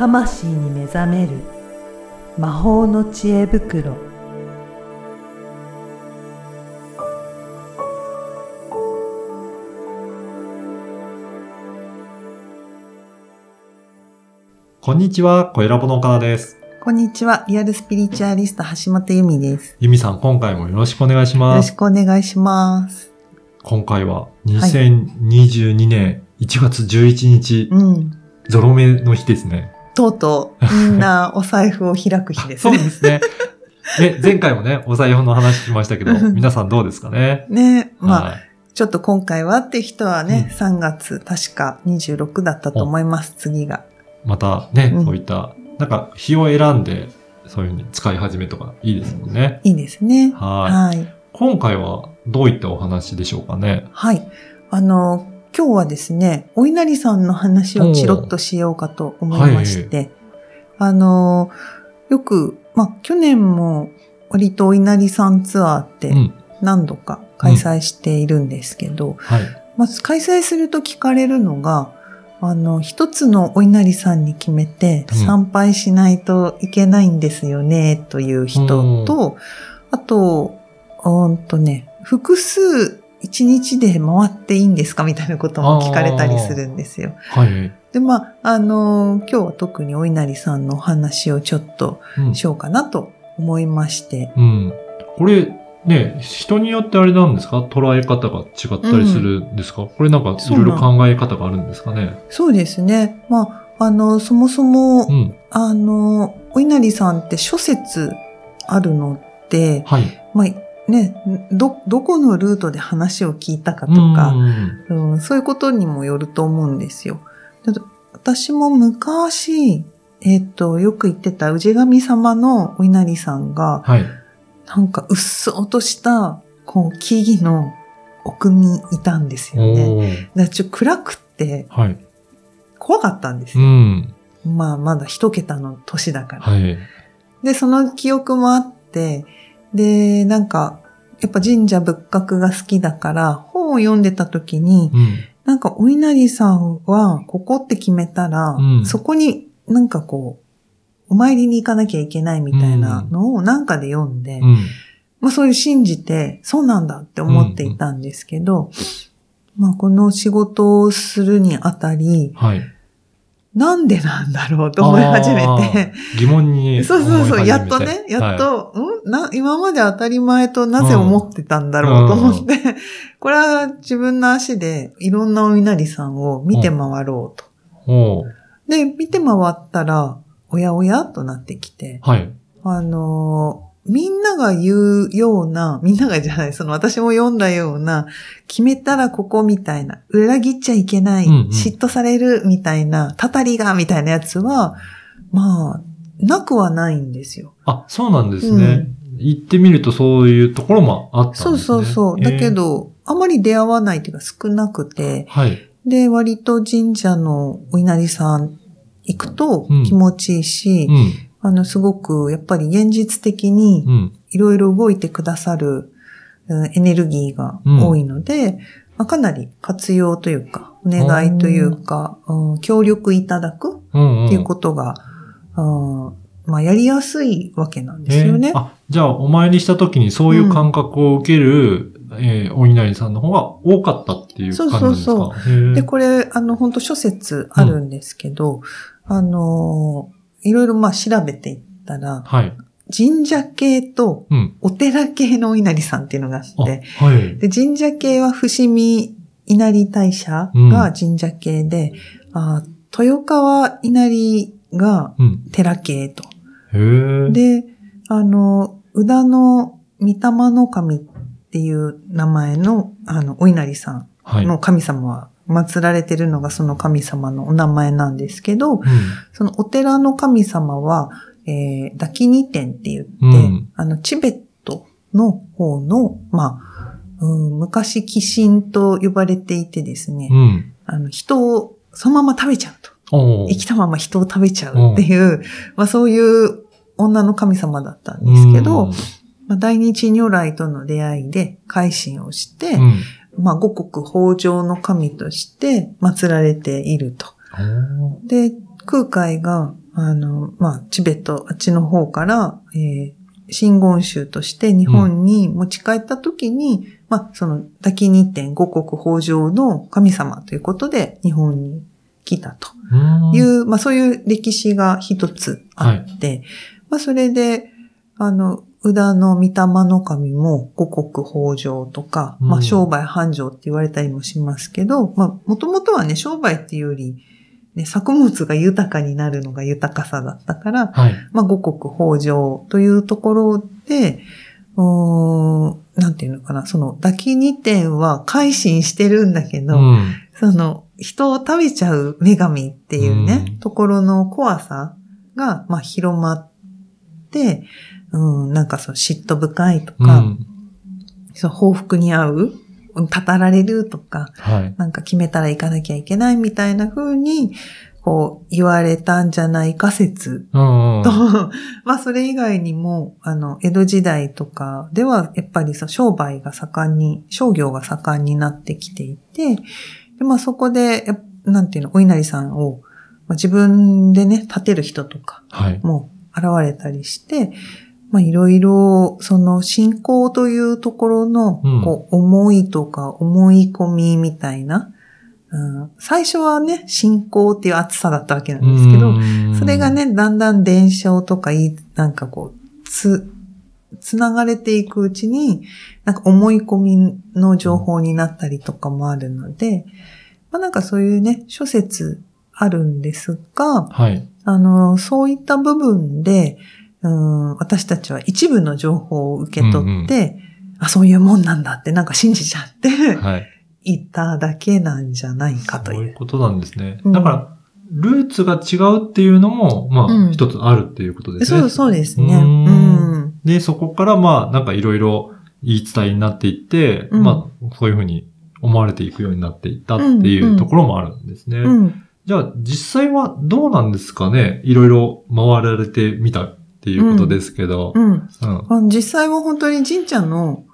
魂に目覚める魔法の知恵袋こんにちは、小ラボの岡田です。こんにちは。リアルスピリチュアリスト橋本由美です。ゆみさん、今回もよろしくお願いしよます。ろしくお願いします。今回は2022年1月11日、うん。ゾロ目の日ですね。とうとう、みんなお財布を開く日です そうね。ですね。ね、前回もね、お財布の話しましたけど、皆さんどうですかね？ねまあ、はいちょっと今回はって人はね、3月、確か26だったと思います、次が。またね、うんそういった、なんか日を選んで、そういうふうに使い始めとかいいですもんね。いいですね。はい。はい。今回はどういったお話でしょうかね？はい。あの、今日はですね、お稲荷さんの話をチロッとしようかと思いまして、あの、よく、まあ、去年も割とお稲荷さんツアーってうん。何度か開催しているんですけど、はい。まず開催すると聞かれるのが、あの、一つのお稲荷さんに決めてうん参拝しないといけないんですよね、という人と、あと、うんとね、複数一日で回っていいんですか？みたいなことも聞かれたりするんですよ。はい。で、まあ、あの、今日は特にお稲荷さんのお話をちょっとうんしようかなと思いまして、うん。これ、ね、人によってあれなんですか？捉え方が違ったりするんですか、これなんかいろいろ考え方があるんですかね？そうですね。まあ、あの、そもそも、うん。あの、お稲荷さんって諸説あるので、はい。まあ、ね、ど、どこのルートで話を聞いたかとうか、んうんそういうことにもよると思うんですよ。私も昔、えっ、と、よく言ってた氏神様のお稲荷さんが、はい。なんかうっそうとした、こう、木々の奥にいたんですよね。だちょっと暗くってはい。怖かったんですうよ。ん。まあ、まだ一桁の年だから。はい。で、その記憶もあって、で、なんか、やっぱ神社仏閣が好きだから、本を読んでた時に、うん。なんかお稲荷さんは、ここって決めたら、うんそこになんかこう、お参りに行かなきゃいけないみたいなのをなんかで読んで、うん。まあそういう信じて、そうなんだって思っていたんですけど、まあこの仕事をするにあたり、はい。なんでなんだろうと思い始めて、疑問に そうそうそう、やっとね、やっはいと、ん？な、今まで当たり前となぜ思ってたんだろうと思って、これは自分の足でいろんなお稲荷さんを見て回ろうと。おーで、見て回ったら、おやおやとなってきて、はい。あのーみんなが言うような、みんながじゃない、その私も読んだような、決めたらここみたいな、裏切っちゃいけない、うんうん嫉妬されるみたいな、たたりがみたいなやつは、まあ、なくはないんですよ。あ、そうなんですね。行ってみるとそういうところもあったんですね。そうそうそう。だけど、あまり出会わないっていうか少なくてえー、、はい。で、割と神社のお稲荷さん行くとうん気持ちいいし、うん。あの、すごく、やっぱり現実的にうん。いろいろ動いてくださる、うんエネルギーが多いので、まあ、かなり活用というか、お願いというか、うん協力いただくっうん、うん。ていうことが、うんまあ、やりやすいわけなんですよね。えー。あ、じゃあ、お参りした時にそういう感覚を受ける、えーお稲荷さんの方が多かったっていう感じですか？そうへー。で、これ、あの、本当諸説あるんですけど、あの、いろいろまあ調べていったら、はい。神社系とうん。お寺系のお稲荷さんっていうのがああ、って、はい。で、神社系は伏見稲荷大社が神社系で、あ豊川稲荷がうん。寺系と。へえ。で、あの、宇田の御霊の神っていう名前の、あの、お稲荷さんはい。の神様は、祀られてるのがその神様のお名前なんですけど、うん。そのお寺の神様は、えー、ダキニ天って言って、うんあの、チベットの方の、まあ、うん昔鬼神と呼ばれていてですね、うん。あの、人をそのまま食べちゃうと。生きたまま人を食べちゃうっていう、まあそういう女の神様だったんですけど、うんまあ、大日如来との出会いで改心をして、うん。まあ五穀豊穣の神として祀られていると。で、空海が、ああの、まあ、チベット、あっちの方から、えー、真言宗として日本に持ち帰った時に、まあ、その、大金日天五国法上の神様ということで日本に来たと。うん。いう、まあ、そういう歴史が一つあって、まあ、それで、あの、宇田の御霊の神も五国法上とか、まあ、うん商売繁盛って言われたりもしますけど、まあ、もともとはね、商売っていうより、ね、作物が豊かになるのが豊かさだったから、はい。まあ、五国法上というところで、うーんなんていうのかな、その、抱き二点は改心してるんだけど、うん。その、人を食べちゃう女神っていうね、うんところの怖さが、まあ、広まって、うん、なんかそう、嫉妬深いとか、うん。そう報復に合う、たたられるとか、はい。なんか決めたら行かなきゃいけないみたいな風に、こう、言われたんじゃないか説と、まあそれ以外にも、あの、江戸時代とかでは、やっぱりそう商売が盛んに、商業が盛んになってきていて、でまあそこで、なんていうの、お稲荷さんを、まあ、自分でね、立てる人とかはい。も現れたりして、まあいろいろ、その信仰というところの、うん。こう、思いとか思い込みみたいな、うん、最初はね、信仰っていう厚さだったわけなんですけど、うん。それが、ね、だんだん伝承とかいい、なんかこう、つ、つながれていくうちに、なんか思い込みの情報になったりとかもあるので、まあなんかそういうね、諸説あるんですが、はい。あの、そういった部分で、うん、私たちは一部の情報を受け取って、あ、そういうもんなんだってなんか信じちゃって、はい。言っただけなんじゃないかとそうい。いううことなんですね。うんだから、ルーツが違うっていうのも、まうんあ、一つあるっていうことですね。そうそうですね。ううんん。で、そこからまあ、なんかいろいろ言い伝えになっていって、うんまあ、そういうふうに思われていくようになっていったっていうんううんところもあるんですね。うん。じゃあ、実際はどうなんですかね？いろいろ回られてみたっていうことですけど。うん。うん。実際は本当に神ちゃんの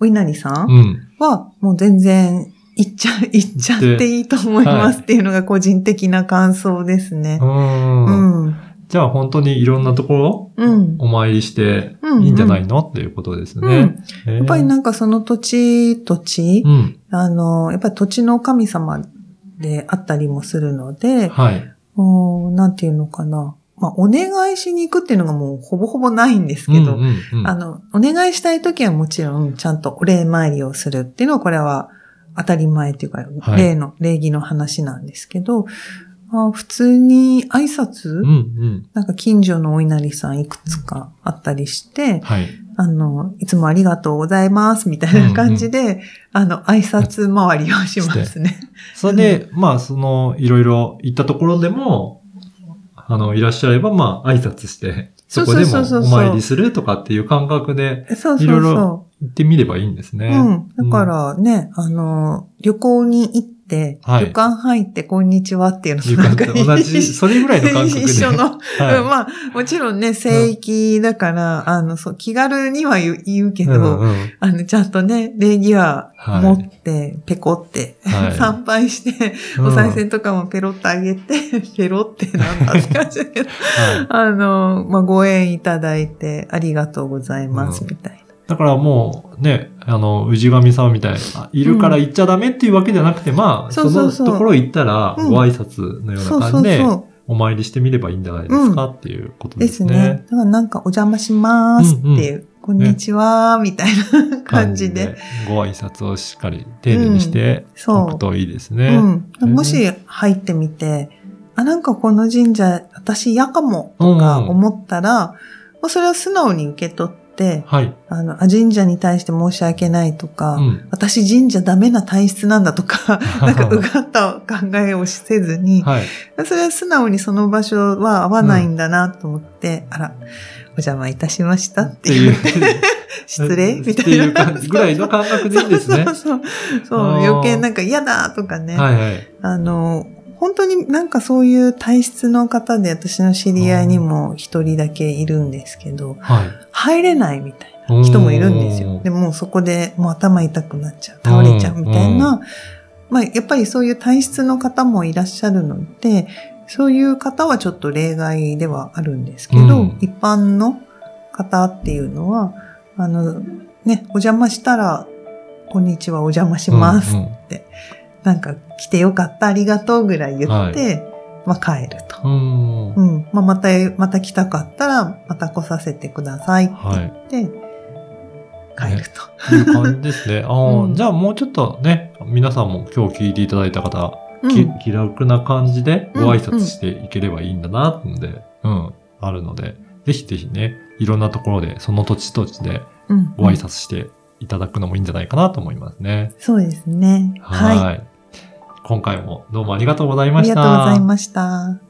お稲荷さんうん。はもう全然行っちゃ、行っちゃっていいと思いますっていうのが個人的な感想ですねう。。うんん。じゃあ、本当にいろんなところうん。お参りしてうんいいんじゃないのっていうことですね。うん。ややっぱりなんかその土地土地、うん。あの、やっぱり土地の神様であったりもするので、はい。おなんていうのかな。まあ、お願いしに行くっていうのがもうほぼほぼないんですけど、うんうんうんあの、お願いしたいときはもちろんちゃんとお礼参りをするっていうのはこれは当たり前っていうか、はい礼の、礼儀の話なんですけど、まあ、普通に挨拶、うんうん。なんか近所のお稲荷さんいくつかあったりして、はい。あの、いつもありがとうございますみたいな感じで、あの、挨拶回りをしますね。それで、まあ、その、いろいろ行ったところでも、あの、いらっしゃれば、まあ、挨拶して、そこでもお参りするとかっていう感覚で。いろいろ行ってみればいいんですね。うん。だからね、あの、旅行に行って、はい。旅館入ってこんにちはっていうのという感じで同じ、一それぐらいの感覚で。一緒の、はい。うんまあ、もちろんね、聖域だから、あの、そう、気軽には言う言うけど、うんうん。あの、ちゃんとね、礼儀ははい。持って、ペコって、はい。参拝して、うん。お賽銭とかもペロッとあげて、ペロってなんだって感じだけ あの、まあ、ご縁いただいて、ありがとうございます、うん。みたいな。だからもうね、あの、氏神さんみたいな、いるから行っちゃダメっていうわけじゃなくて、まあ、そうのところ行ったら、うんご挨拶のような感じで。お参りしてみればいいんじゃないですかっていうことでですすね。ね。だからなんかお邪魔しますっていう、こんにちは、みたいな感じで。。ご挨拶をしっかり丁寧にしてそうおくといいですうね。ん。もし入ってみて、あ、なんかこの神社、私嫌かも、とかうん思ったら、もうそれは素直に受け取って、はい。あの、あ神社に対して申し訳ないとか、うん。私神社ダメな体質なんだとか、なんかうがった考えをせずに、はい。それは素直にその場所は合わないんだなと思って、あら、お邪魔いたしましたっていう。失礼みたいな。っていう感じぐらいの感覚でいいですね。そうそうそう。あー余計なんか嫌だとかね。はいはい。あの、本当になんかそういう体質の方で私の知り合いにも一人だけいるんですけど、はい。入れないみたいな人もいるんですよ。でもうそこでもう頭痛くなっちゃう、倒れちゃうみたいな、まあやっぱりそういう体質の方もいらっしゃるので、そういう方はちょっと例外ではあるんですけど、うん一般の方っていうのは、あの、ね、お邪魔したら、こんにちは、お邪魔します。うんうんなんか、来てよかった、ありがとうぐらい言って、まあ帰ると。うんうん。まあ、また、また来たかったら、また来させてくださいって言って、帰ると。いう感じですね。あーうんじゃあもうちょっとね、皆さんも今日聞いていただいた方、うんき気楽な感じでうんご挨拶していければいいんだなってので、うん、あるので、ぜひぜひね、いろんなところで、その土地土地でうんご挨拶していただくのもいいんじゃないかなと思いますね。そうですね。はい。はい。今回もどうもありがとうございました。ありがとうございました。